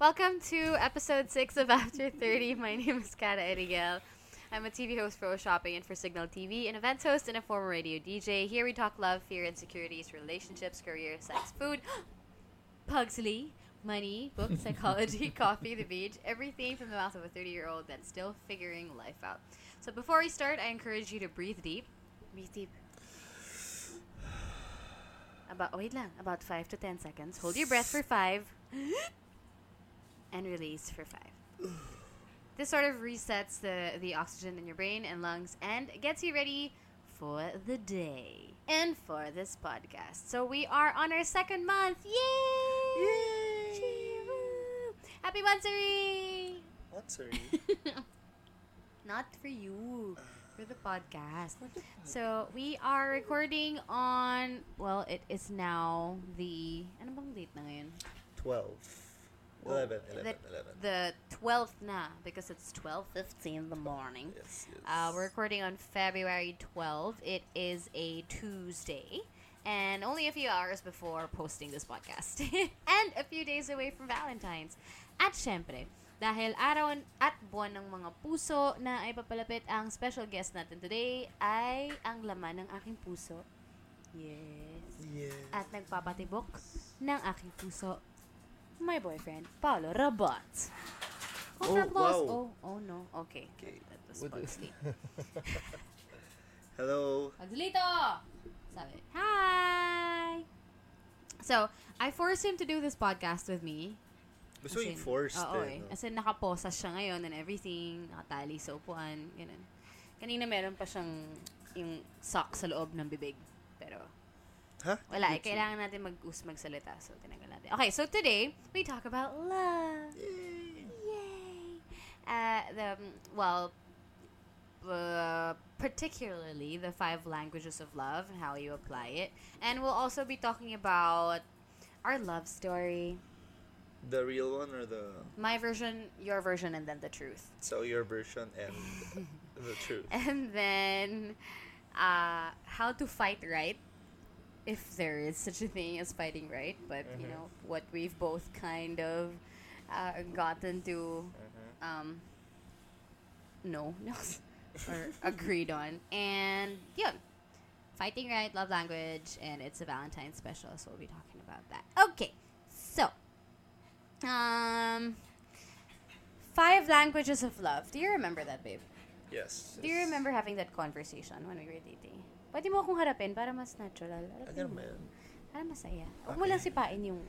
Welcome to episode 6 of After 30. My name is Cara Eriguel. I'm a TV host for O Shopping and for Signal TV, an events host and a former radio DJ. Here we talk love, fear, insecurities, relationships, career, sex, food, Pugsley, money, books, psychology, coffee, the beach, everything from the mouth of a 30 year old that's still figuring life out. So before we start, I encourage you to breathe deep. Breathe deep. About, oh, wait lang, about 5 to 10 seconds. Hold your breath for 5 and release for 5. This sort of resets the, the oxygen in your brain and lungs and gets you ready for the day and for this podcast. So we are on our second month. Yay! Yay! Happy Monthsary! What. Not for you, for the podcast. So we are recording on, well, it is now the, ano bang date na ngayon? 12. 11, 11, the, 11. the 12th na because it's 12.15 in the morning. Yes, yes. Uh, we're recording on February 12. It is a Tuesday. And only a few hours before posting this podcast. and a few days away from Valentine's. At syempre, dahil araw at buwan ng mga puso na ay papalapit, ang special guest natin today ay ang laman ng aking puso. Yes. yeah. At nagpapatibok ng aking puso, my boyfriend, Paolo Rabot. Oh, Oh, wow. Oh, oh no. Okay. Okay. That was. Hello. Pagslito! Sabi, hi! So, I forced him to do this podcast with me. As yung forced Oo eh. eh. no? As in, nakaposas siya ngayon and everything. Nakatali sa upuan. Ganun. Kanina meron pa siyang yung sock sa loob ng bibig. Pero, Ha? wala eh. Kailangan natin mag-us magsalita. So, tinanggal natin. Okay, so today, we talk about love. Yay. Yay! Uh, the well, uh, particularly the five languages of love and how you apply it, and we'll also be talking about our love story, The real one or the... my version, your version, and then the truth, So your version and the truth. and then uh, how to fight right. If there is such a thing as fighting right, but you Mhm. know what we've both kind of uh, gotten to Mhm. um, no, no, or agreed on. And yeah, fighting right, love language, and it's a Valentine's special, so we'll be talking about that. Okay, um, five languages of love. Do you remember that, babe? Yes. Do you yes. remember having that conversation when we were dating? Pwede mo akong harapin para mas natural. Harapin mo. Para masaya. Huwag mo lang sipain yung,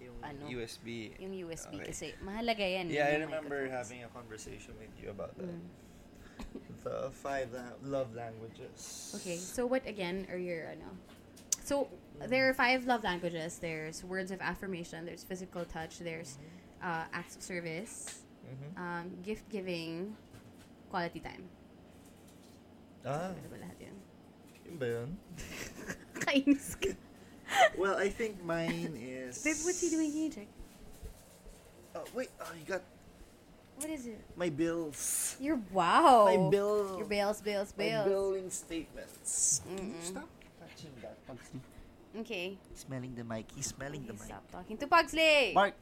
Yung Ano? USB. yung USB Okay. kasi mahalaga yan. Yeah, I remember having a conversation with you about that. Mm. The five la- love languages. Okay, so what again are your ano? So there are five love languages. There's words of affirmation. There's physical touch. There's uh, acts of service, Mhm. um, gift giving, quality time. Ah, Ano ba lahat yun? yun ba yun? Kainis ka. Well, I think mine is... Babe, what's he doing here, Jack? Oh, wait. Oh, you got What is it? my bills. Your wow. My bill. Your bills, bills, bills. My bills. billing statements. Mm-mm. Stop touching that. Okay. Smelling the mic. He's smelling the mic. Stop talking to Pugsley. Mark.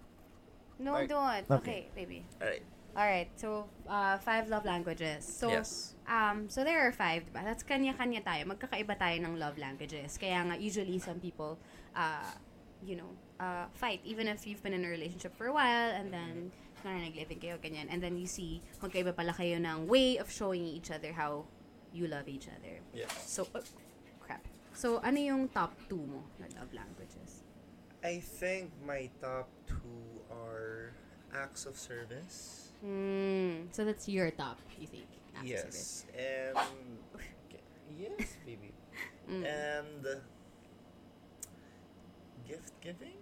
No, Mark. don't. Okay. Okay, baby. Alright. All right. So, uh, five love languages. So, yes. Um, so there are five, diba? That's kanya-kanya tayo. Magkakaiba tayo ng love languages. Kaya nga, usually some people, uh, you know, uh, fight. Even if you've been in a relationship for a while, and then, kung na nag-living kayo, ganyan. And then you see, magkaiba pala kayo ng way of showing each other how you love each other. Yes. So, uh. So, ano yung top two mo na love languages? I think my top two are acts of service. Hmm. So, that's your top, you think? Acts of service. yes. And yes, baby. and gift giving.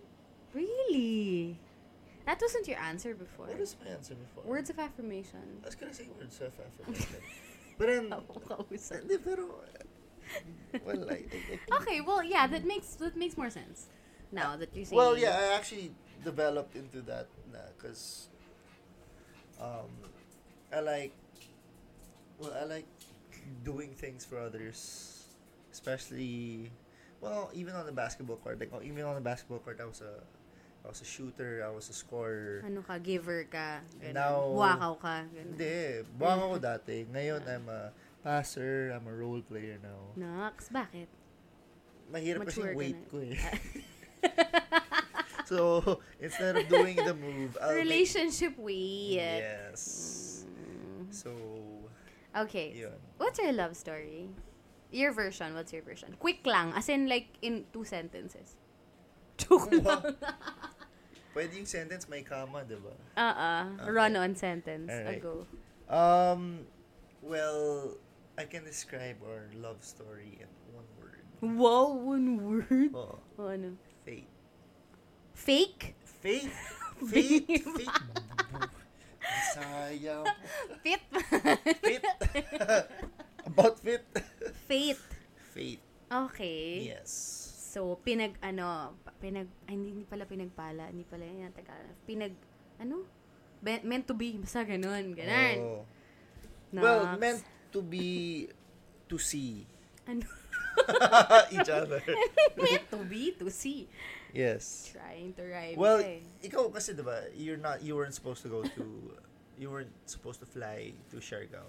Really? That wasn't your answer before. What is my answer before? Words of affirmation. I was gonna say words of affirmation, but then pero well, I, I, I okay, well, yeah, that makes that makes more sense. Now that you say. Well, yeah, I actually developed into that because um, I like well, I like doing things for others, especially well, even on the basketball court. Like oh, even on the basketball court, I was a I was a shooter, I was a scorer. Ano ka, giver ka. ganun. Now- Buwakaw ka. ganun. Hindi, buwang ako dati. Ngayon, I'm a passer, I'm a role player now. Nox, bakit? Mahirap kasi Mature yung weight ko eh. so, instead of doing the move, I'll Relationship weight. Yes. Mm. So, Okay. yun. What's your love story? Your version, what's your version? Quick lang, as in like in two sentences. Joke lang. Pwede yung sentence may comma, di ba? Uh-uh. Okay. Run on sentence. Alright. Ago. Um, well, I can describe our love story in one word. Wow, one word. Oh, O ano? fate. Fake? Faith? Fate? Fate? Sayang. Fit? Fit? About fit? Fate. Fate. Okay. Yes. So, pinag, ano, pinag, ay, hindi, hindi pala pinagpala, hindi pala yan, Tagalog. Pinag, ano? Be- meant to be, basta ganun, ganun. Oh. Nox. Well, meant to be to see Ano? each other. meant to be, to see. Yes. Trying to rhyme. Well, eh. ikaw kasi 'di ba, you're not you weren't supposed to go to you weren't supposed to fly to Siargao.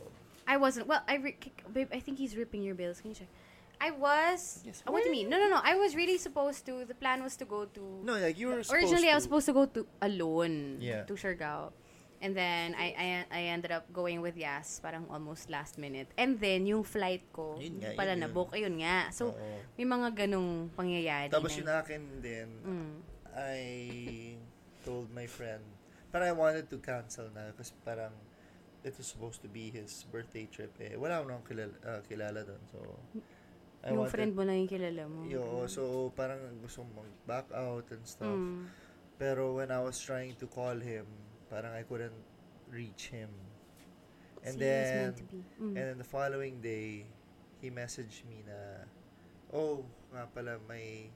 I wasn't. Well, I re- babe, I think he's ripping your bills. Can you check? I was. Yes. Oh, what do you mean? No, no, no. I was really supposed to. The plan was to go to. No, like you were supposed Originally, to. I was supposed to go to alone Yeah. to Siargao. And then, I, I I ended up going with Yas, parang almost last minute. And then, yung flight ko, Yun nga, pala yun na yun. book. Ayun nga. So, Oo. may mga ganong pangyayari. Tapos na- yung akin din, Mm. I told my friend, parang I wanted to cancel na kasi parang it was supposed to be his birthday trip eh. Wala akong kilala, ah, kilala doon. So, I yung wanted, friend mo lang yung kilala mo. Yo, so parang gusto mong mag-back out and stuff. Mm. Pero when I was trying to call him, parang I couldn't reach him. And See, then. Mm. and then the following day, he messaged me na, oh, nga pala may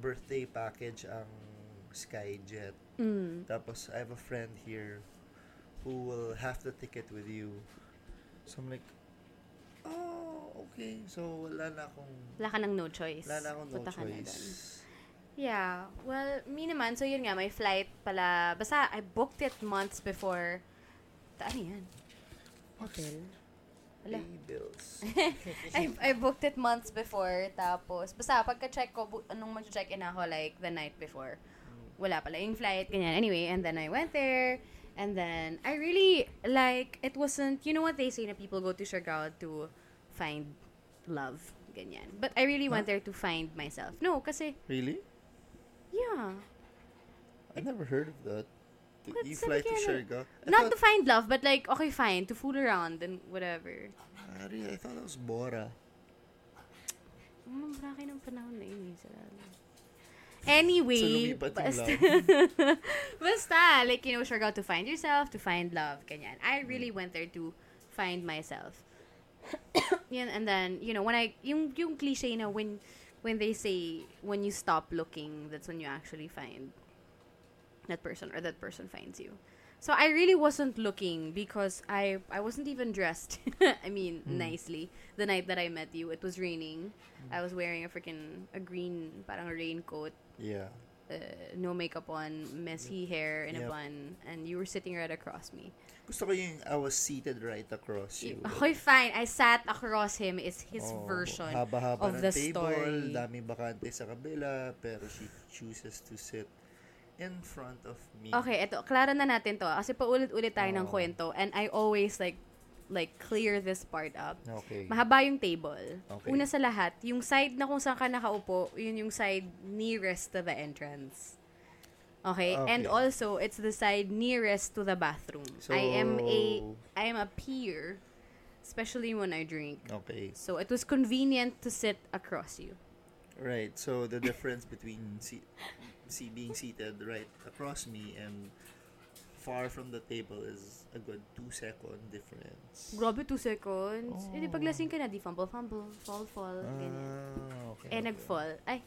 birthday package ang Skyjet. Mm. Tapos, I have a friend here who will have the ticket with you. So, I'm like, oh, okay. So, wala na akong, Wala ka nang no choice. wala na akong no Punta choice. Yeah. Well, me naman, so yun nga, my flight pala, basta I booked it months before. Ta ano yan? Hotel? Wala. Pay bills. I, I booked it months before, tapos, basta pagka-check ko, bu- anong mag-check-in ako, like, the night before. Wala pala yung flight, ganyan. Anyway, and then I went there, and then, I really, like, it wasn't, you know what they say na people go to Siargao to find love, ganyan. But I really went there to find myself. No, kasi, Really? Yeah. I never heard of that. To- What you sabi fly to I Not thought, to find love, but like, okay, fine, to fool around and whatever. I thought that was Bora. Ang malaki ng panahon na yun sa lalo. Anyway, basta, basta, like, you know, sure to find yourself, to find love, ganyan. I hmm. really went there to find myself. Yan, and then, you know, when I, yung, yung cliche na when, when they say, when you stop looking, that's when you actually find that person or that person finds you. So I really wasn't looking because I I wasn't even dressed. I mean, Hmm. nicely. The night that I met you, it was raining. I was wearing a freaking a green parang raincoat, Yeah. Uh, no makeup on, messy hair in a Yep. bun, and you were sitting right across me. Gusto ko yung I was seated right across you. Okay, fine. I sat across him. Is his Oh, version haba-haba of ng the table, story. daming bakante sa kabila, pero she chooses to sit in front of me. Okay, eto, klaro na natin to. ah, Kasi paulit-ulit tayo ng Oo. kwento. And I always, like, like, clear this part up. Okay. Mahaba yung table. Okay. Una sa lahat, yung side na kung saan ka nakaupo, yun yung side nearest to the entrance. Okay? okay. And also, it's the side nearest to the bathroom. So, I am a I am a peer. especially when I drink. Okay. So it was convenient to sit across you. Right. So the difference between see, see being seated right across me and far from the table is a good two second difference. Grabe, two seconds. Oh. Eh, di paglasing ka na, di fumble, fumble, fall, fall, ganyan. Ah, okay. Eh, okay. nag-fall. Ay.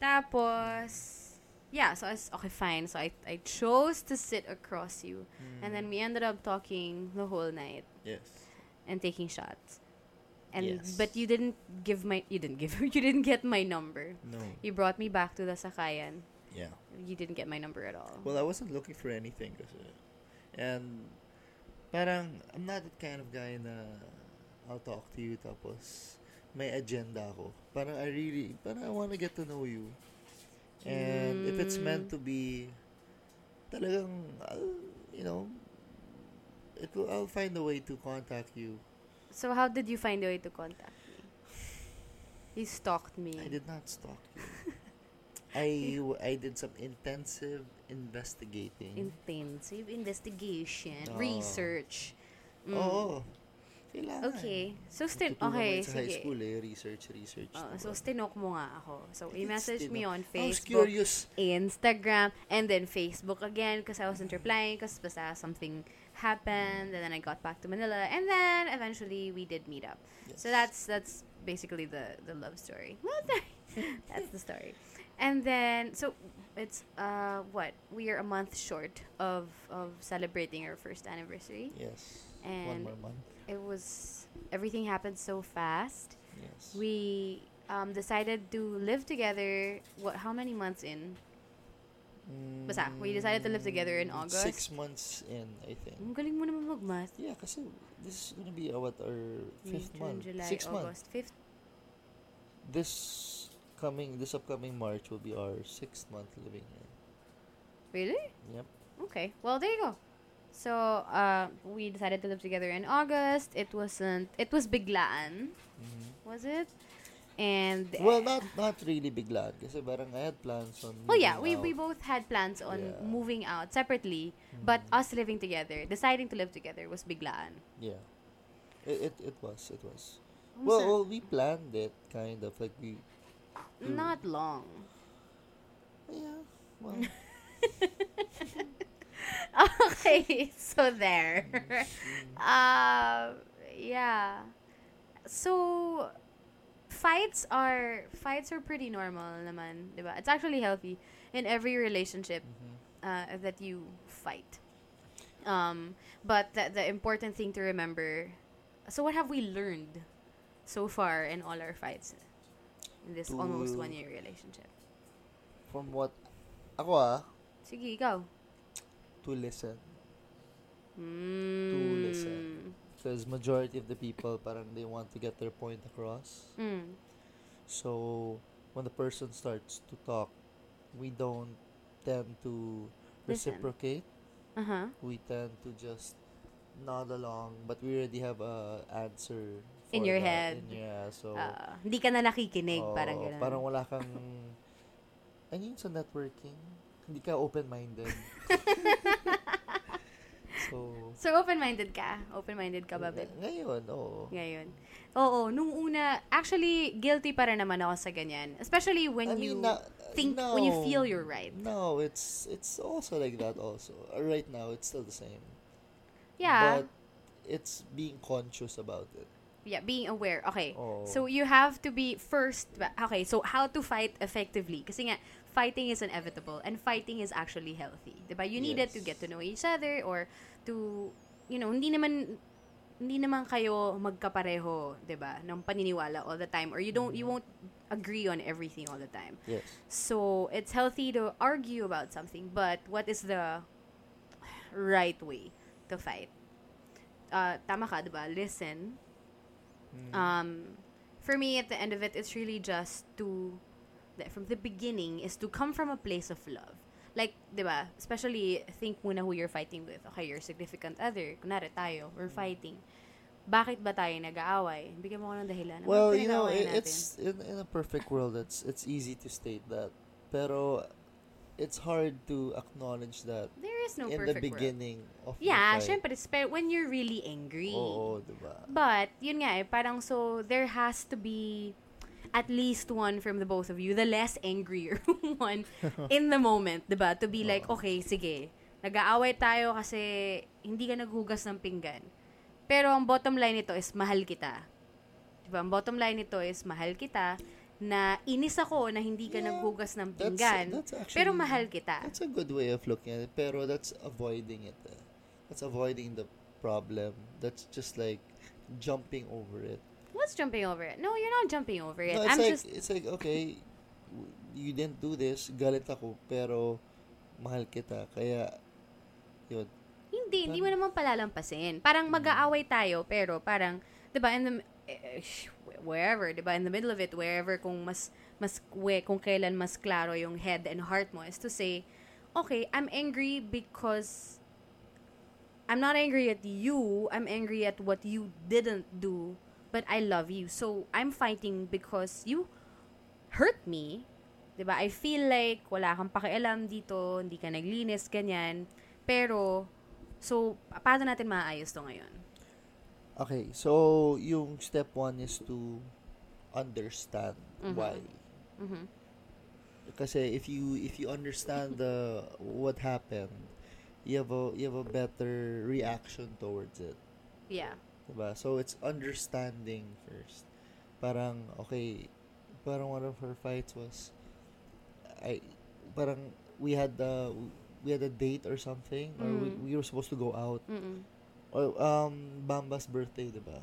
Tapos, yeah, so I was, okay, fine. So I, I chose to sit across you. And then we ended up talking the whole night Yes. and taking shots. And Yes. but you didn't give my you didn't give you didn't get my number. No. You brought me back to the Sakayan. Yeah. You didn't get my number at all. Well, I wasn't looking for anything kasi. And parang I'm not that kind of guy na I'll talk to you tapos may agenda ako. Parang I really, parang I want to get to know you. And if it's hmm. meant to be talagang I'll, you know, it will, I'll find a way to contact you. so how did you find a way to contact me? You stalked me. I did not stalk you. I, I did some intensive investigating. Intensive investigation, Oo. research. Mm. Oo. Kailangan. Okay. So, stin- okay, yun sa high sige. school eh, research, research. Oh, diba? so, stinok mo nga ako. So, It's i-message me on Facebook. Instagram, and then Facebook again because I wasn't replying because basta something happened and then I got back to Manila and then eventually we did meet up. So that's that's basically the the love story. Well, that's the story. And then so it's uh what we are a month short of of celebrating our first anniversary. Yes. And One more month. it was everything happened so fast. Yes. We um decided to live together. What? How many months in? basta, we decided to live together in Mm, August. Six months in, I think. Ang galing mo naman mag-math. Yeah, kasi this is gonna be uh, what our May, fifth June, month. July, Six month. August, fifth. This coming, this upcoming March will be our sixth month living here. Really? Yep. Okay. Well, there you go. So, uh, we decided to live together in August. It wasn't. It was biglaan, Mhm. was it? And Well, not not really biglaan kasi parang I had plans on Well, yeah, we, we both had plans on Yeah. moving out separately, but Mhm. us living together, deciding to live together was biglaan. Yeah. It, it, it was, it was. Well, sa- well, we planned it kind of like we not long. yeah, well, okay, so there. uh, yeah. So fights are fights are pretty normal naman, 'di ba? It's actually healthy in every relationship mhm. uh, that you fight. Um, but the, the important thing to remember. So what have we learned so far in all our fights in this almost one year relationship? from what ako ah, Sige, ikaw. to listen. Mm. listen. Because majority of the people parang they want to get their point across. Mm. So when the person starts to talk, we don't tend to Listen. reciprocate. Uh-huh. We tend to just nod along, but we already have a answer In your that. head. In- yeah, so Ah, hindi ka na nakikinig, oo, parang gano'n. parang wala kang I mean sa networking, hindi ka open-minded. so So, open-minded ka? Open-minded ka ba, babe? Ngayon, oo. Ngayon. Oo, nung una, actually, guilty pa rin naman ako sa ganyan. Especially when I you mean, na- think, no, when you feel you're right. No, it's it's also like that also. Uh, Right now, it's still the same. Yeah. But it's being conscious about it. Yeah, being aware. Okay. Oo. So, you have to be first, ba- okay, so how to fight effectively? Kasi nga, fighting is inevitable and fighting is actually healthy. Diba? You needed to Yes. get to know each other or to, you know, hindi naman, hindi naman kayo magkapareho, 'di ba, ng paniniwala all the time or you don't you Mm-hmm. won't agree on everything all the time. Yes. So, it's healthy to argue about something, but what is the right way to fight? Uh, tama ka, diba? Listen. Mm. Um, for me, at the end of it, it's really just to, from the beginning, is to come from a place of love. Like, diba? Especially, think muna who you're fighting with. Okay, your significant other. Kunwari tayo, we're Mm. fighting. Bakit ba tayo nag-aaway? Bigyan mo ko ng dahilan. Ano well, ba you know, it, it's in in a perfect world. It's it's easy to state that. Pero it's hard to acknowledge that There is no in the perfect world. beginning of Yeah, the syempre, spe- when you're really angry. Oo, diba? But, yun nga eh, parang so, there has to be at least one from the both of you, the less angrier one in the moment, 'di ba? To be like, okay, sige, nag-aaway tayo kasi hindi ka naghugas ng pinggan. Pero ang bottom line nito is mahal kita. 'Di ba? Ang bottom line nito is mahal kita na inis ako na hindi ka Yeah, naghugas ng that's- pinggan. that's actually- pero mahal kita. That's a good way of looking at it. Pero that's avoiding it. eh. That's avoiding the problem. That's just like jumping over it. What's jumping over it? No, you're not jumping over it. No, it's I'm like just it's like okay, you didn't do this, galit ako, pero mahal kita. Kaya yun. Hindi, hindi mo naman palalampasin. Parang mag-aaway tayo, pero parang, di ba, in the, eh, sh- wherever, di ba, in the middle of it, wherever, kung mas, mas, we, kung kailan mas klaro yung head and heart mo, is to say, okay, I'm angry because I'm not angry at you, I'm angry at what you didn't do, but I love you. So, I'm fighting because you hurt me. 'Di ba? I feel like wala kang pakialam dito, hindi ka naglinis, ganyan. Pero, so, pa- paano natin maayos to ngayon? Okay, so yung step one is to understand Mhm. why. Mhm. Kasi if you if you understand the what happened, you have a you have a better reaction towards it. Yeah. Diba? So it's understanding first. Parang okay, parang one of her fights was I parang we had the we had a date or something or we, Mm. we were supposed to go out. Mm-mm. Or um Bamba's birthday, diba?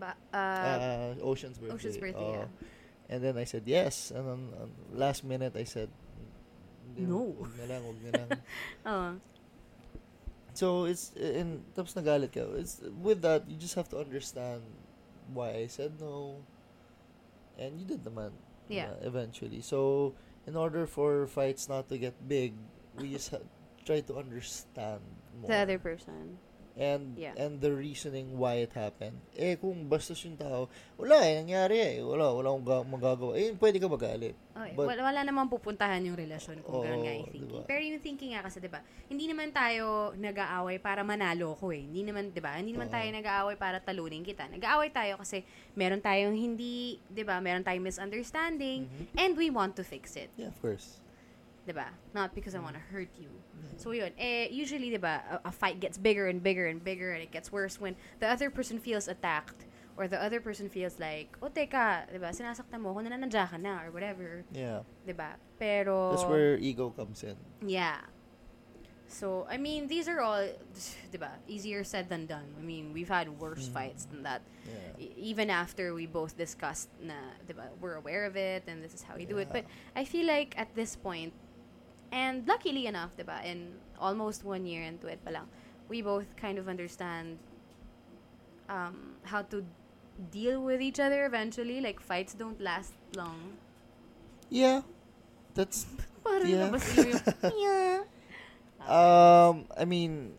Ba, uh, Uh, Ocean's birthday. Ocean's birthday, Oo. yeah. And then I said yes. And then um, last minute I said No. Wag na lang, wag na lang. oh. so it's and tapos nagalit ka. It's with that you just have to understand why I said no. And you did naman. Yeah. uh, eventually. So in order for fights not to get big, we just ha- try to understand more. The other person. and Yeah. and the reasoning why it happened. Eh kung bastos yung tao, wala eh nangyari eh. Wala wala akong ga- magagawa. Eh pwede ka magalit. Okay. But- wala, wala namang pupuntahan yung relasyon kung ganun nga yung thinking. diba? Pero yung thinking nga kasi, di ba, hindi naman tayo nag-aaway para manalo ko eh. Hindi naman, di ba, hindi naman Oo. tayo nag-aaway para talunin kita. Nag-aaway tayo kasi meron tayong hindi, di ba, meron tayong misunderstanding Mhm. and we want to fix it. Yeah, of course. Di ba? Not because I want to hurt you. So yun, eh, usually, di ba, a, a fight gets bigger and bigger and bigger and it gets worse when the other person feels attacked or the other person feels like, oh, teka, di ba, sinasaktan mo ako, nananadya ka na or whatever. Yeah. 'di ba? Pero That's where ego comes in. yeah. So, I mean, these are all 'di ba? Easier said than done. I mean, we've had worse Mm. fights than that. Yeah. E- even after we both discussed na, 'di ba? We're aware of it and this is how we do it. But I feel like at this point and luckily enough, 'di ba? In almost one year into it pa lang, we both kind of understand um, how to deal with each other eventually. Like fights don't last long. Yeah. That's Yeah. yeah. um I mean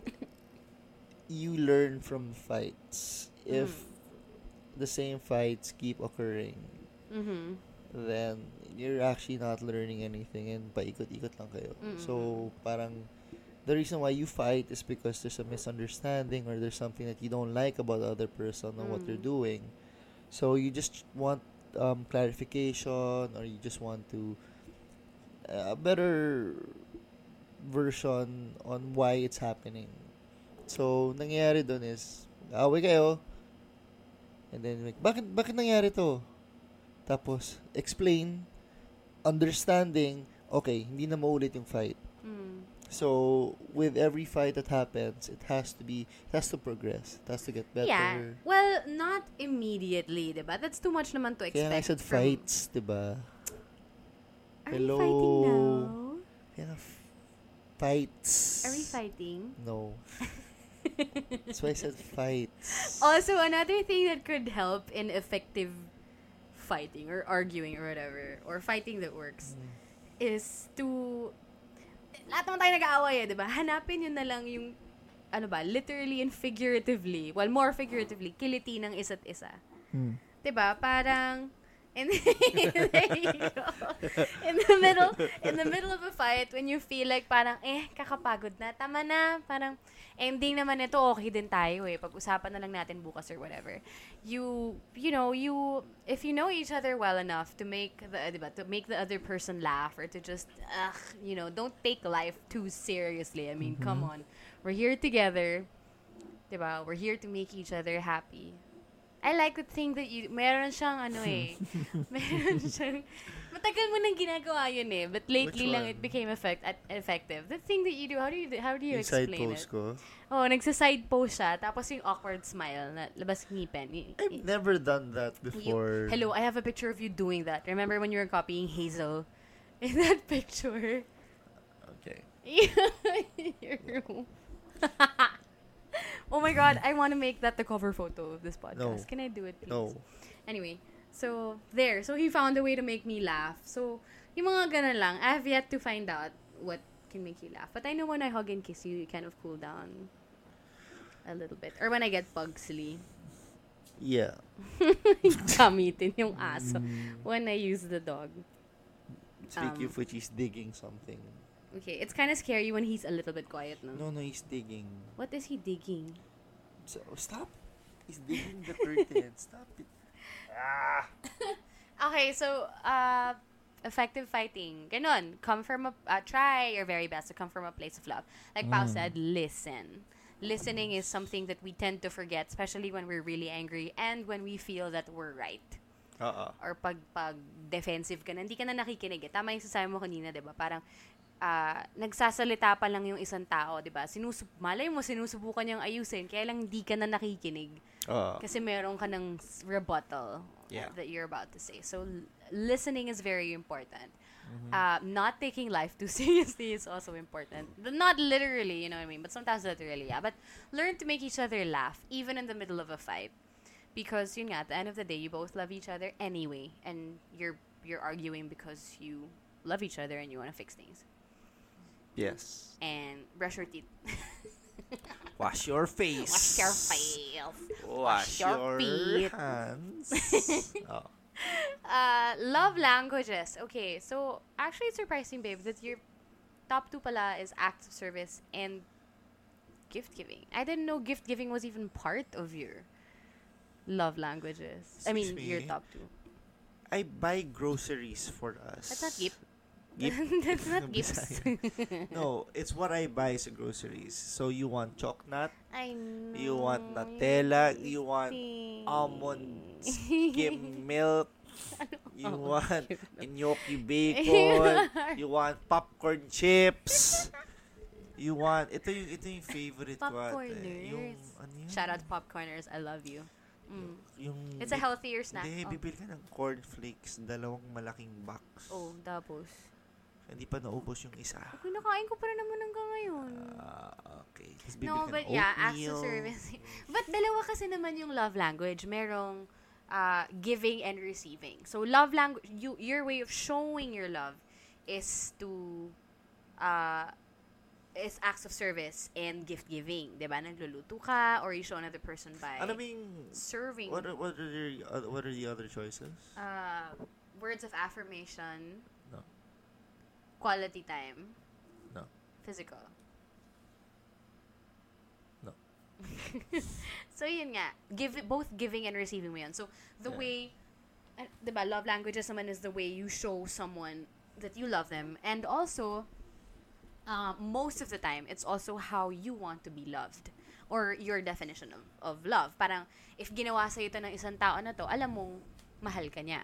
you learn from fights. If Mm. the same fights keep occurring, Mm-hmm. Then you're actually not learning anything and paikot-ikot lang kayo. Mm-mm. So, parang the reason why you fight is because there's a misunderstanding or there's something that you don't like about the other person or what they're Mm. doing. So, you just want um, clarification or you just want to uh, a better version on why it's happening. So, nangyayari doon is, away kayo, and then, like, bakit, bakit nangyari to? Tapos, explain, understanding, okay, hindi na maulit yung fight. Mm. So, with every fight that happens, it has to be, it has to progress. It has to get better. Yeah. Well, not immediately, diba? That's too much naman to expect. Kaya I said from- fights, diba? Are Hello? we fighting now? Kaya f- fights. Are we fighting? No. That's why I said fights. Also, another thing that could help in effective fighting or arguing or whatever, or fighting that works, Mm. is to... Lahat naman tayo nag-aaway eh, di ba? Hanapin yun na lang yung, ano ba, literally and figuratively, well, more figuratively, kiliti ng isa't isa. Hmm. 'Di ba? Parang in there you go. in the middle in the middle fight when you feel like parang eh kakapagod na. Tama na parang ending naman ito okay din tayo eh. Pag-usapan na lang natin bukas or whatever. You you know you if you know each other well enough to make the diba, to make the other person laugh or to just ugh, you know don't take life too seriously. I mean come on. We're here together diba we're here to make each other happy. I like the thing that you, meron siyang ano eh, meron siyang, matagal mo nang ginagawa yun eh, but lately lang it became effect, at, effective. The thing that you do, how do you, how do you Yung side explain pose it? ko. Oh, nagsa-side pose siya, tapos yung awkward smile na labas ngipin. I've never done that you- before. hello, I have a picture of you doing that. Remember when you were copying Hazel in that picture? Okay. Your room. oh my god, I want to make that the cover photo of this podcast. No. Can I do it, please? No. Anyway, so there. So he found a way to make me laugh. So, yung mga ganun lang. I have yet to find out what can make you laugh. But I know when I hug and kiss you, you kind of cool down a little bit. Or when I get Pugsley. Yeah. Gamitin yung aso. Mm. When I use the dog. Speaking Um, of which, he's digging something. Okay, it's kind of scary when he's a little bit quiet, no? No, no, he's digging. What is he digging? So, stop. He's digging the curtain. Stop it. Ah. Okay, so uh, effective fighting. Ganon. Come from a uh, try your very best to come from a place of love. Like Pao said, listen. Listening is something that we tend to forget, especially when we're really angry and when we feel that we're right. Uh-uh. Or pag, pag defensive ka na, hindi ka na nakikinig. Eh. Tama yung sasabi mo kanina, di ba? Parang ah, nagsasalita pa lang yung isang tao, di ba? Sinusub malay mo, sinusubukan niyang ayusin, kaya lang hindi ka na nakikinig. Uh, Kasi meron ka ng rebuttal Yeah. that you're about to say. So, listening is very important. Mm-hmm. Uh, not taking life too seriously is also important. Not literally, you know what I mean? But sometimes literally, yeah. But learn to make each other laugh, even in the middle of a fight. Because, yun nga, at the end of the day, you both love each other anyway. And you're, you're arguing because you love each other and you want to fix things. Yes. And brush your teeth. Wash your face. Wash your face. Wash, your your, feet. hands. oh. Uh, love languages. Okay, so actually it's surprising, babe, that your top two pala is acts of service and gift giving. I didn't know gift giving was even part of your love languages. I mean, Excuse your top two. I buy groceries for us. That's not gift. Gift? That's not gifts. no, it's what I buy sa groceries. So you want chocolate, I know. You want Nutella, you want almond skim milk, you want gnocchi bacon, you want popcorn chips. You want ito yung ito yung favorite ko ate. Yung Popcorners. ano yun? Shout out to popcorners. I love you. Mm. Yung It's a healthier snack. Hindi, Oh. bibili ka ng cornflakes, dalawang malaking box. oh, tapos. Hindi pa naubos yung isa. Okay, nakain ko pa rin naman hanggang ngayon. Ah, okay. Tapos No, but yeah, acts of service. but dalawa kasi naman yung love language. Merong uh, giving and receiving. So love language, you your way of showing your love is to uh, is acts of service and gift giving. 'Di ba? Nagluluto ka or you show another person by Ano ba yung serving What are, what are the uh, what are the other choices? uh, words of affirmation. Quality time, No. physical. No. so yun nga, give both giving and receiving mo yun. So the Yeah. way uh, 'di ba, love languages naman is the way you show someone that you love them and also uh, most of the time it's also how you want to be loved or your definition of, of love. Parang if ginawa sa ito ng isang tao na to, alam mong mahal ka niya.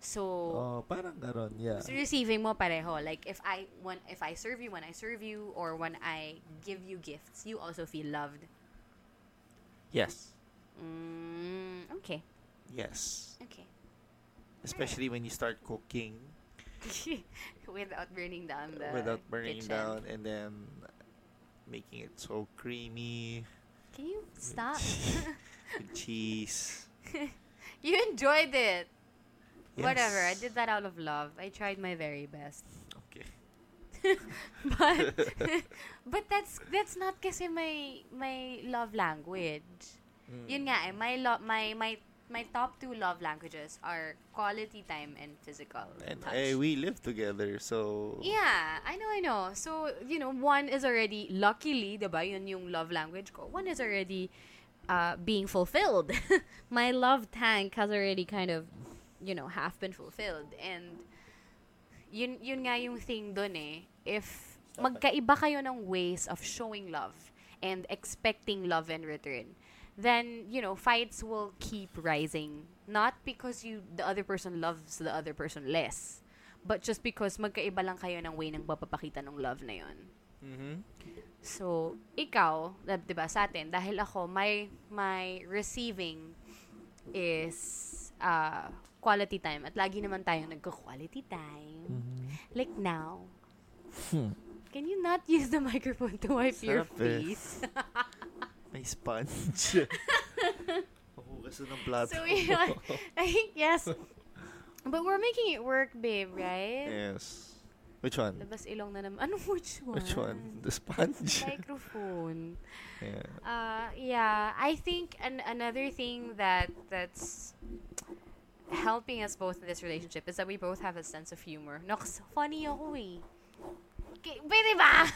So Oh, parang garon, yeah. So receiving mo pareho. Like if I when if I serve you, when I serve you, or when I give you gifts, you also feel loved. Yes. Mm, okay. Yes. Okay. Especially when you start cooking Without burning down the without burning kitchen. down and then making it so creamy Can you stop? cheese. you enjoyed it. Yes. Whatever. I did that out of love. I tried my very best. Okay. but but that's that's not kasi my my love language. Mm. Yun nga eh, my lo- my my my top two love languages are quality time and physical And touch. we live together, so Yeah, I know, I know. So, you know, one is already, luckily, diba, yun yung love language ko. One is already uh, being fulfilled. My love tank has already kind of, you know, half been fulfilled. And, yun, yun nga yung thing dun eh. If magkaiba kayo ng ways of showing love and expecting love in return, then, you know, fights will keep rising. Not because you the other person loves the other person less, but just because magkaiba lang kayo ng way ng papapakita ng love na yon. Mhm. So, ikaw, 'di ba, sa atin dahil ako my my receiving is uh, quality time at lagi naman tayong nagko-quality time. Like now. Hmm. Can you not use the microphone to wipe your Sarap eh. face? May sponge. Mahugas na ng plato. so, yeah, I think yes. But we're making it work, babe, right? yes. Which one? Labas ilong na naman. Ano which one? Which one? The sponge. Microphone. yeah. Uh, yeah, I think an- another thing that that's helping us both in this relationship is that we both have a sense of humor. No, kasi funny ako eh. Okay, pwede ba?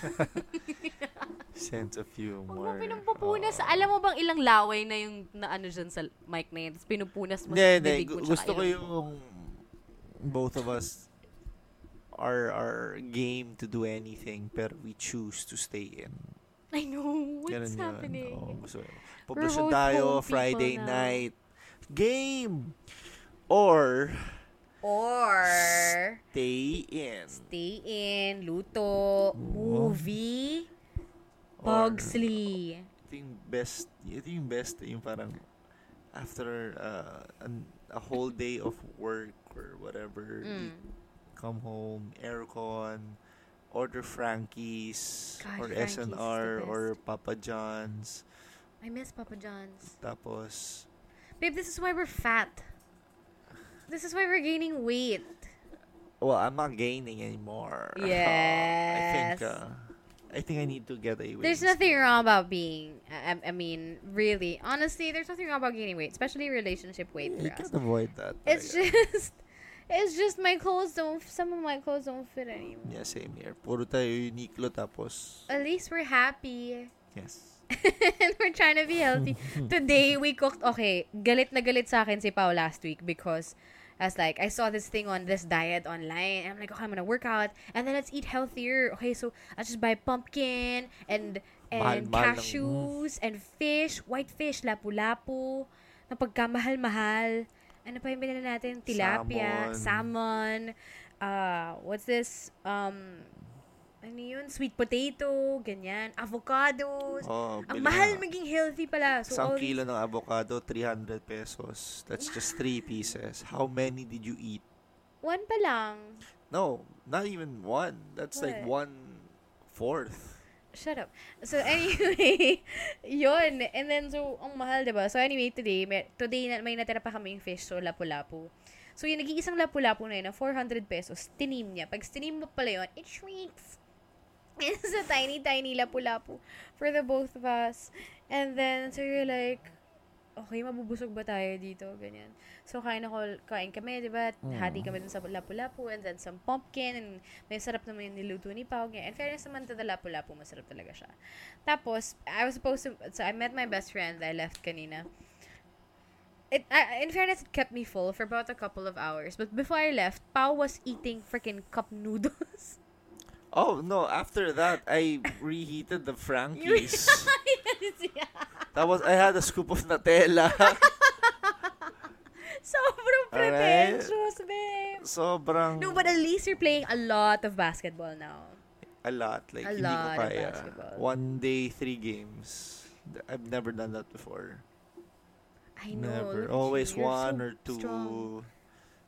Sense of Huwag mo humor. pinampupunas. Oo. Alam mo bang ilang laway na yung na ano dyan sa mic na yun? Tapos pinupunas mo Hindi, sa bibig mo Gusto ko yung both of us are are game to do anything pero we choose to stay in. I know. What's Ganun yun. happening? Ko. We're Poblasyon both tayo, Friday night. Game! Or Or stay in. stay in, luto, movie, Pugsley. Ito yung best, ito yung best, yung parang after uh, an, a whole day of work or whatever, Mm. come home, aircon, order Frankie's God, or Frankie's SNR or. Papa John's. I miss Papa John's. Tapos, Babe, this is why we're fat. This is why we're gaining weight. well, I'm not gaining anymore. Yeah. I think, uh, I think I need to get a weight. There's nothing wrong about being, I, I mean, really, honestly, there's nothing wrong about gaining weight, especially relationship weight You for us. can't avoid that. It's just, it's just my clothes don't, some of my clothes don't fit anymore. Yeah, same here. Puro tayo Uniqlo tapos, At least we're happy. yes. and we're trying to be healthy. Today, we cooked, okay, galit na galit sa akin si Pao last week because I was like, I saw this thing on this diet online. And I'm like, okay, I'm gonna work out and then let's eat healthier. Okay, so I just buy pumpkin and and ng- cashews and fish, white fish, lapu-lapu, na pagkamahal-mahal. Ano pa yung binili natin? Tilapia, salmon, uh, what's this? Um, ano yun? Sweet potato, ganyan. Avocados. Oh, Ang mahal nga. maging healthy pala. So, Isang kilo ng avocado, 300 pesos. That's just three pieces. How many did you eat? one pa lang. No, not even one. That's like What? one fourth. Shut up. So, anyway, yun. And then, so, ang mahal, diba? So, anyway, today, may, today na, may natira pa kaming fish, so lapu-lapu. So, yung nag-iisang lapu-lapu na yun, na 400 pesos, tinim niya. Pag tinim mo pala yun, it shrinks. It's a tiny, tiny lapu-lapu for the both of us. And then, so you're like, okay, mabubusog ba tayo dito? Ganyan. So, kain ako, kain kami, di ba? Hati kami dun sa lapu-lapu and then some pumpkin and may sarap naman yung niluto ni Pao. Ganyan. In fairness naman to the lapu-lapu, masarap talaga siya. Tapos, I was supposed to, so I met my best friend, I left kanina. It, I in fairness, it kept me full for about a couple of hours. But before I left, Pao was eating freaking cup noodles. Oh, no. After that, I reheated the Frankies. That was I had a scoop of Nutella. Sobrang pretentious, babe. Sobrang... No, but at least you're playing a lot of basketball now. A lot. Like, A hindi ko lot of kaya. One day, three games. I've never done that before. I know. Never. Always one so or two. strong.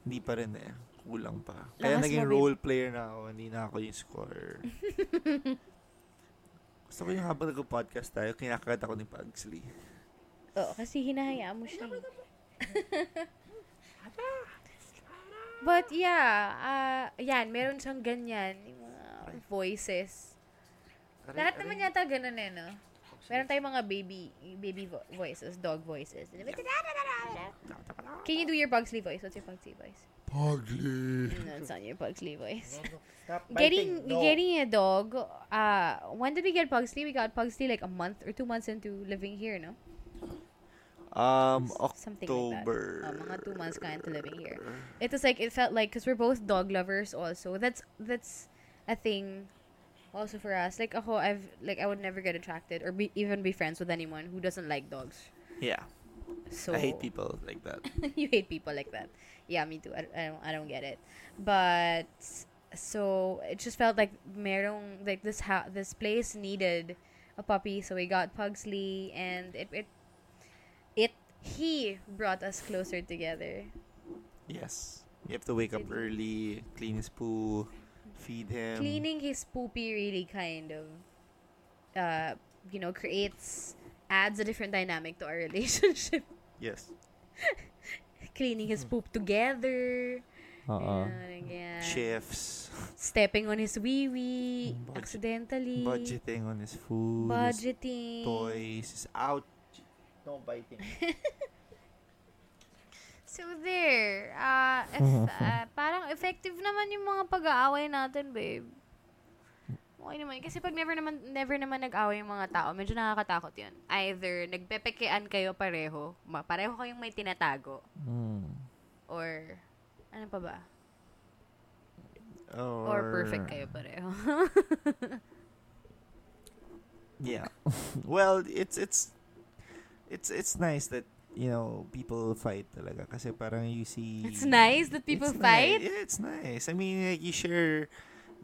Hindi pa rin eh. Kulang pa. Kaya Lakas naging mo, role player na ako. Hindi na ako yung scorer. Gusto ko yung habang nag-podcast tayo, kinakagat ako ni Pugsley. Oo, kasi hinahayaan mo siya. eh. But yeah, uh, yan, meron siyang ganyan, yung mga voices. Lahat naman yata ganun eh, no? Meron tayong mga baby baby vo- voices, dog voices. Can you do your Pugsley voice? What's your Pugsley voice? Pugly. No, it's not your Pugsley voice. Stop Getting. No. getting a dog. Uh, when did we get Pugsley? We got Pugsley like a month or two months into living here, no? Um, Something like that. October. Uh, mga two months ka into living here. It was like it felt like because we're both dog lovers also. That's that's a thing also for us. Like ako, I've like I would never get attracted or be, even be friends with anyone who doesn't like dogs. Yeah. So I hate people like that. you hate people like that. Yeah, me too. I, I don't I don't get it. But so it just felt like merong like this ha- this place needed a puppy, so we got Pugsley and it it it he brought us closer together. Yes. You have to wake up early, clean his poo, feed him. Cleaning his poopy really kind of uh you know creates adds a different dynamic to our relationship. Yes. Cleaning his poop together. Uh-uh. Yan, yan. Shifts. stepping on his wee wee Budget- accidentally. Budgeting on his food. his Budgeting. toys. His out. No biting. So there, uh, if, uh, parang effective naman yung mga pag-aaway natin, babe. Okay naman. Kasi pag never naman, never naman nag-away yung mga tao, medyo nakakatakot yun. Either nagpepekean kayo pareho, ma- pareho kayong may tinatago, Mm. or, ano pa ba? Or, Or perfect kayo pareho. Yeah. well, it's it's it's it's nice that you know people fight talaga kasi parang you see It's nice that people It's fight? Nice. Yeah, it's nice. I mean, like, you share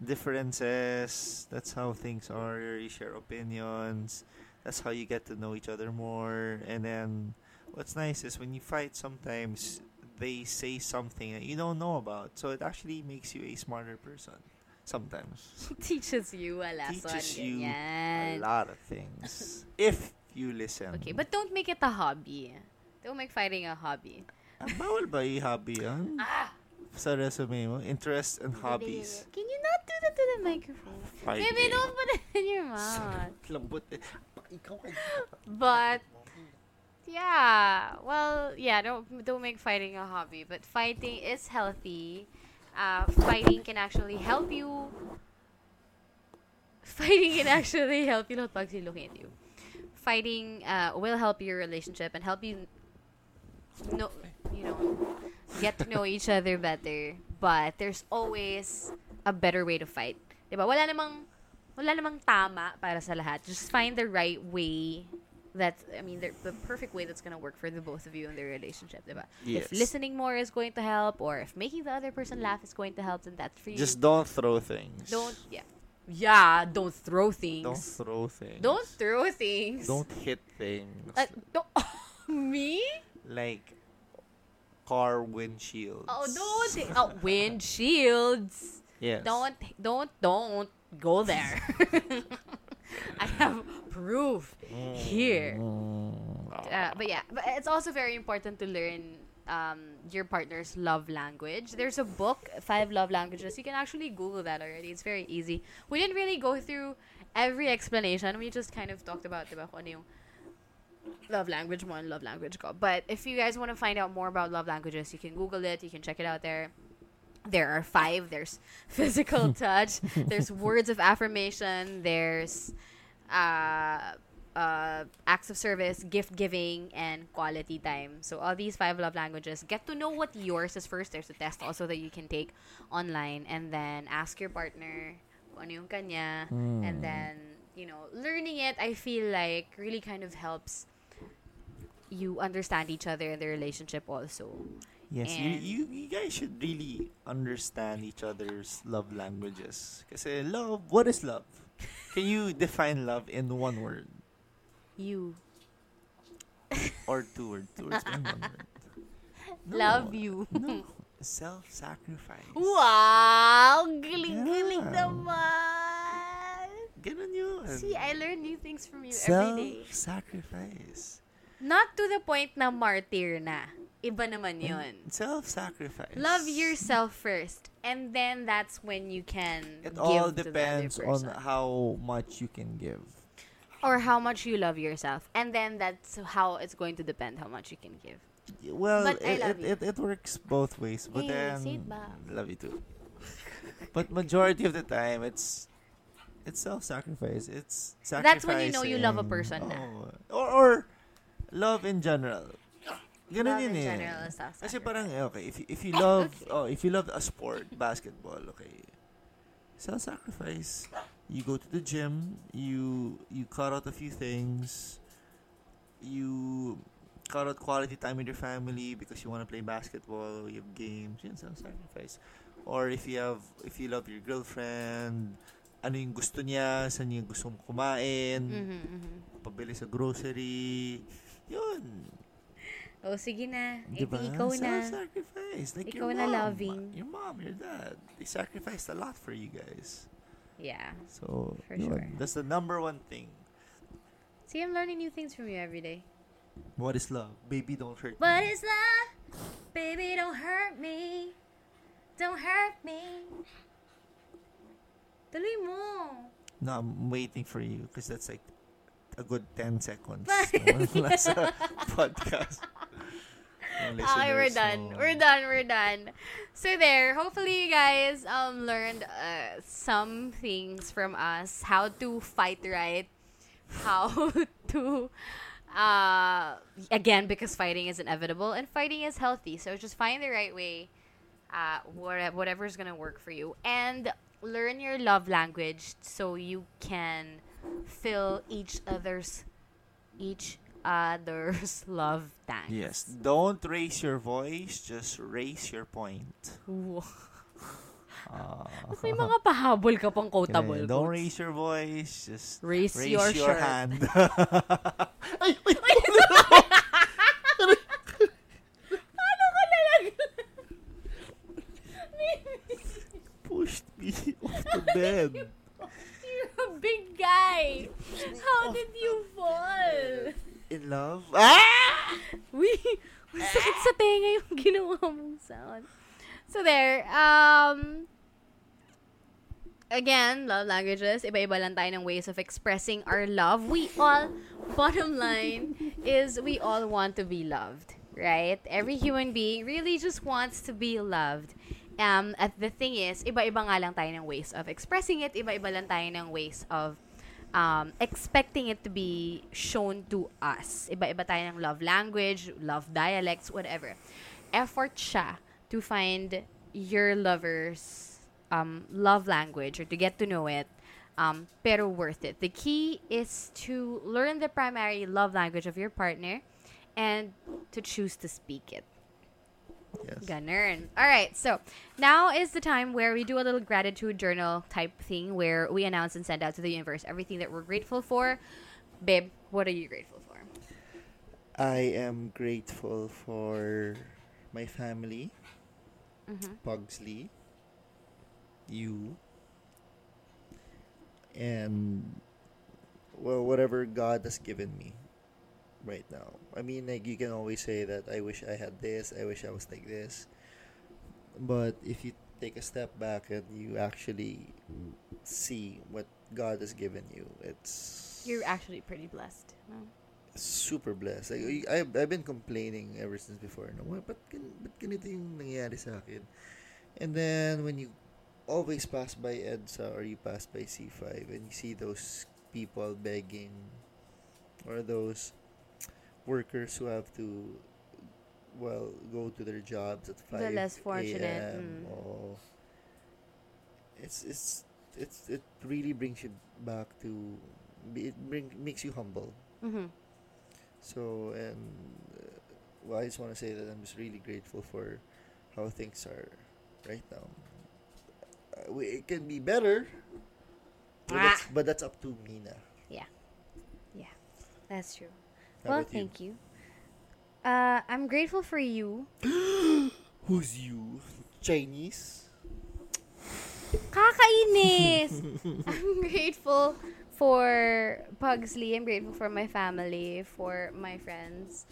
differences. That's how things are. You share opinions. That's how you get to know each other more. And then, what's nice is when you fight, sometimes they say something that you don't know about. So it actually makes you a smarter person. Sometimes. Teaches you a lesson. Teaches you ganyan. a lot of things. if you listen. Okay, but don't make it a hobby. Don't make fighting a hobby. Ah, bawal ba i-hobby yan? Ah! Sa resume mo? Interests and hobbies. Can you not do that to the microphone? Fighting. Maybe don't put it in your mouth. Lambot eh. Ikaw But yeah, well, yeah, don't don't make fighting a hobby. But fighting is healthy. Uh, fighting can actually help you. Fighting can actually help you. Not Bugsy looking at you. Fighting uh, will help your relationship and help you No, you know, get to know each other better. But there's always a better way to fight. Diba? Wala namang, wala namang tama para sa lahat. Just find the right way that, I mean, the, the perfect way that's gonna work for the both of you in the relationship, diba? Yes. If listening more is going to help, or if making the other person laugh is going to help, then that's for you. Just don't throw things. don't, yeah. Yeah, don't throw things. Don't throw things. Don't throw things. Don't hit things. Uh, don't. me? like car windshields. Oh, don't. Oh, windshields. Yes. Don't, don't, don't go there. I have proof here. Mm. Uh, but yeah, but it's also very important to learn um, your partner's love language. There's a book, Five Love Languages. You can actually Google that already. It's very easy. We didn't really go through every explanation. We just kind of talked about diba, kung ano yung love language one, love language go. But if you guys want to find out more about love languages, you can Google it. You can check it out there. There are five. There's physical touch. There's words of affirmation. There's uh, uh, acts of service, gift giving, and quality time. So all these five love languages. Get to know what yours is first. There's a test also that you can take online, and then ask your partner kung ano yung kanya, and then you know learning it. I feel like really kind of helps you understand each other in the relationship also. Yes, you, you you guys should really understand each other's love languages. Kasi eh, love, what is love? Can you define love in one word You or two words? Two words in one word. love you. No. Self-sacrifice. Wow! Galing-galing Yeah. naman! Ganun yun. See, I learn new things from you every day. Self-sacrifice. Not to the point na martyr na. Iba naman yun. Self-sacrifice. Love yourself first. And then that's when you can It give all to the other depends on how much you can give. or how much you love yourself. And then that's how it's going to depend how much you can give. Well, it, it, it, it works both ways. But Eh, then, say it ba? love you too. but majority of the time, it's it's self-sacrifice. It's sacrifice. That's when you know you love a person na. Or, or love in general. Ganun Love yun in eh. general is self-sacrifice. Kasi parang, eh, okay, if, you- if you love, Okay. oh, if you love a sport, basketball, okay, self-sacrifice. You go to the gym, you you cut out a few things, you cut out quality time with your family because you want to play basketball, you have games, yun, self-sacrifice. Or if you have, if you love your girlfriend, ano yung gusto niya, saan yung gusto mong kumain, Mhm, mhm. pabili sa grocery, yun. Oh, sige na. Eh, Diba? di ikaw na. Self-sacrifice. Like Ikaw your na mom, loving. Your mom, your dad. They sacrificed a lot for you guys. Yeah. So, For yun, sure. that's the number one thing. See, I'm learning new things from you every day. What is love? Baby, don't hurt What me. is love? Baby, don't hurt me. Don't hurt me. Tuloy mo. No, I'm waiting for you because that's like a good 10 seconds. Wala sa podcast. Okay, we're done. so- We're done. We're done. So there, hopefully you guys um learned uh, some things from us. How to fight right. How to uh again because fighting is inevitable and fighting is healthy. So just find the right way. Uh, whatever whatever is gonna work for you and learn your love language so you can fill each other's each other's love tanks. Yes. Don't raise your voice, just raise your point. Wow. Ba't may mga pahabol ka pang quotable Okay, don't quotes? raise your voice, just Raise raise your your, shirt. hand. ay, ay, Paano off the bed. You're a big guy. How did you fall? In love? Ah! Uy, masakit sa tenga yung ginawa mong sound. So there, um, again, love languages, iba-iba lang tayo ng ways of expressing our love. We all, bottom line, is we all want to be loved, right? Every human being really just wants to be loved. Um, at the thing is, iba-iba nga lang tayo ng ways of expressing it, iba-iba lang tayo ng ways of um, expecting it to be shown to us. Iba-iba tayo ng love language, love dialects, whatever. Effort siya to find your lover's um, love language or to get to know it, um, pero worth it. The key is to learn the primary love language of your partner and to choose to speak it. Yes. Ganun. All right, so now is the time where we do a little gratitude journal type thing where we announce and send out to the universe everything that we're grateful for. Babe, what are you grateful for? I am grateful for my family, Mm-hmm. Pugsley, you, and well, whatever God has given me right now. I mean, like you can always say that I wish I had this, I wish I was like this, but if you take a step back and you actually see what God has given you, it's You're actually pretty blessed. No? super blessed. Like, I, I've, I've been complaining ever since before. No, "Why, ba't, gan- ba't ganito yung nangyayari sa akin? And then, when you always pass by EDSA or you pass by C5 and you see those people begging or those workers who have to, well, go to their jobs at 5 The less fortunate, mm. Oh, it's, it's, it's, it really brings you back to, it bring, makes you humble. Mm-hmm. So, and uh, well, I just want to say that I'm just really grateful for how things are right now. Uh, we, it can be better, but, that's, but that's up to me now. yeah, That's true. How well, you? thank you. Uh, I'm grateful for you. Who's you? Chinese? Kakainis! I'm grateful for Pugsley. I'm grateful for my family, for my friends.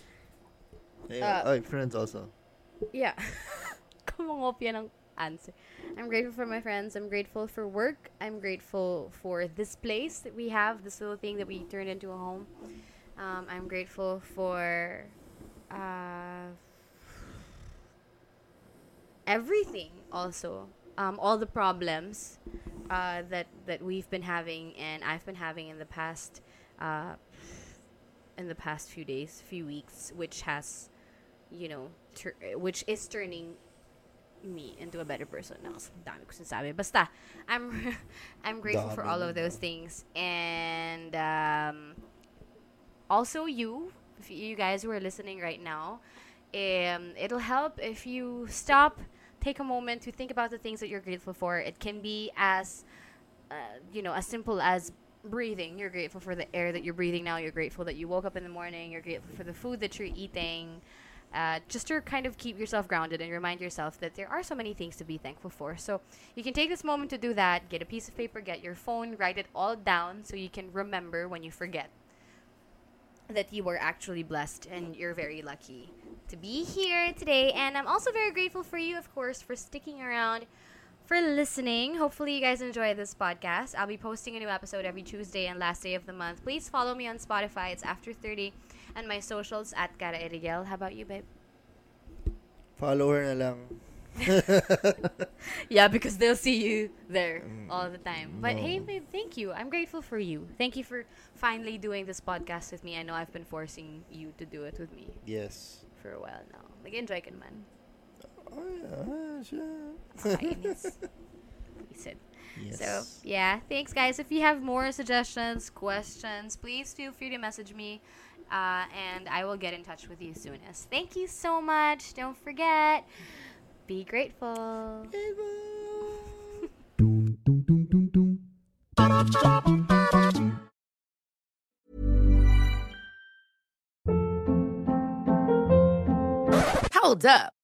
Hey, Uh, oh, friends also. Yeah. Kumangopya ng answer. I'm grateful for my friends. I'm grateful for work. I'm grateful for this place that we have, this little thing that we turned into a home. Um, I'm grateful for uh, everything, also. Um, all the problems uh, that that we've been having and I've been having in the past uh, in the past few days, few weeks, which has, you know, tur- which is turning me into a better person. Nakas, dami ko sinasabi. Basta, I'm, I'm grateful for all of those things. And, um, also you, if you guys who are listening right now, um, it'll help if you stop, take a moment to think about the things that you're grateful for. It can be as, uh, you know, as simple as breathing. You're grateful for the air that you're breathing now. You're grateful that you woke up in the morning. You're grateful for the food that you're eating. Uh, just to kind of keep yourself grounded and remind yourself that there are so many things to be thankful for. So you can take this moment to do that. Get a piece of paper, get your phone, write it all down so you can remember when you forget that you were actually blessed and you're very lucky to be here today. And I'm also very grateful for you, of course, for sticking around, for listening. Hopefully, you guys enjoy this podcast. I'll be posting a new episode every Tuesday and last day of the month. Please follow me on Spotify. It's after 30 and my socials at Cara Eriguel. How about you, babe? Follower na lang. Yeah, because they'll see you there all the time. But no. hey, babe, thank you. I'm grateful for you. Thank you for finally doing this podcast with me. I know I've been forcing you to do it with me Yes. for a while now. Like, enjoy ka naman. Oh, yeah, siya. Kainis. He said. Yes. So, yeah. Thanks, guys. If you have more suggestions, questions, please feel free to message me. Uh, and I will get in touch with you soonest. Thank you so much. Don't forget, be grateful. Hold up.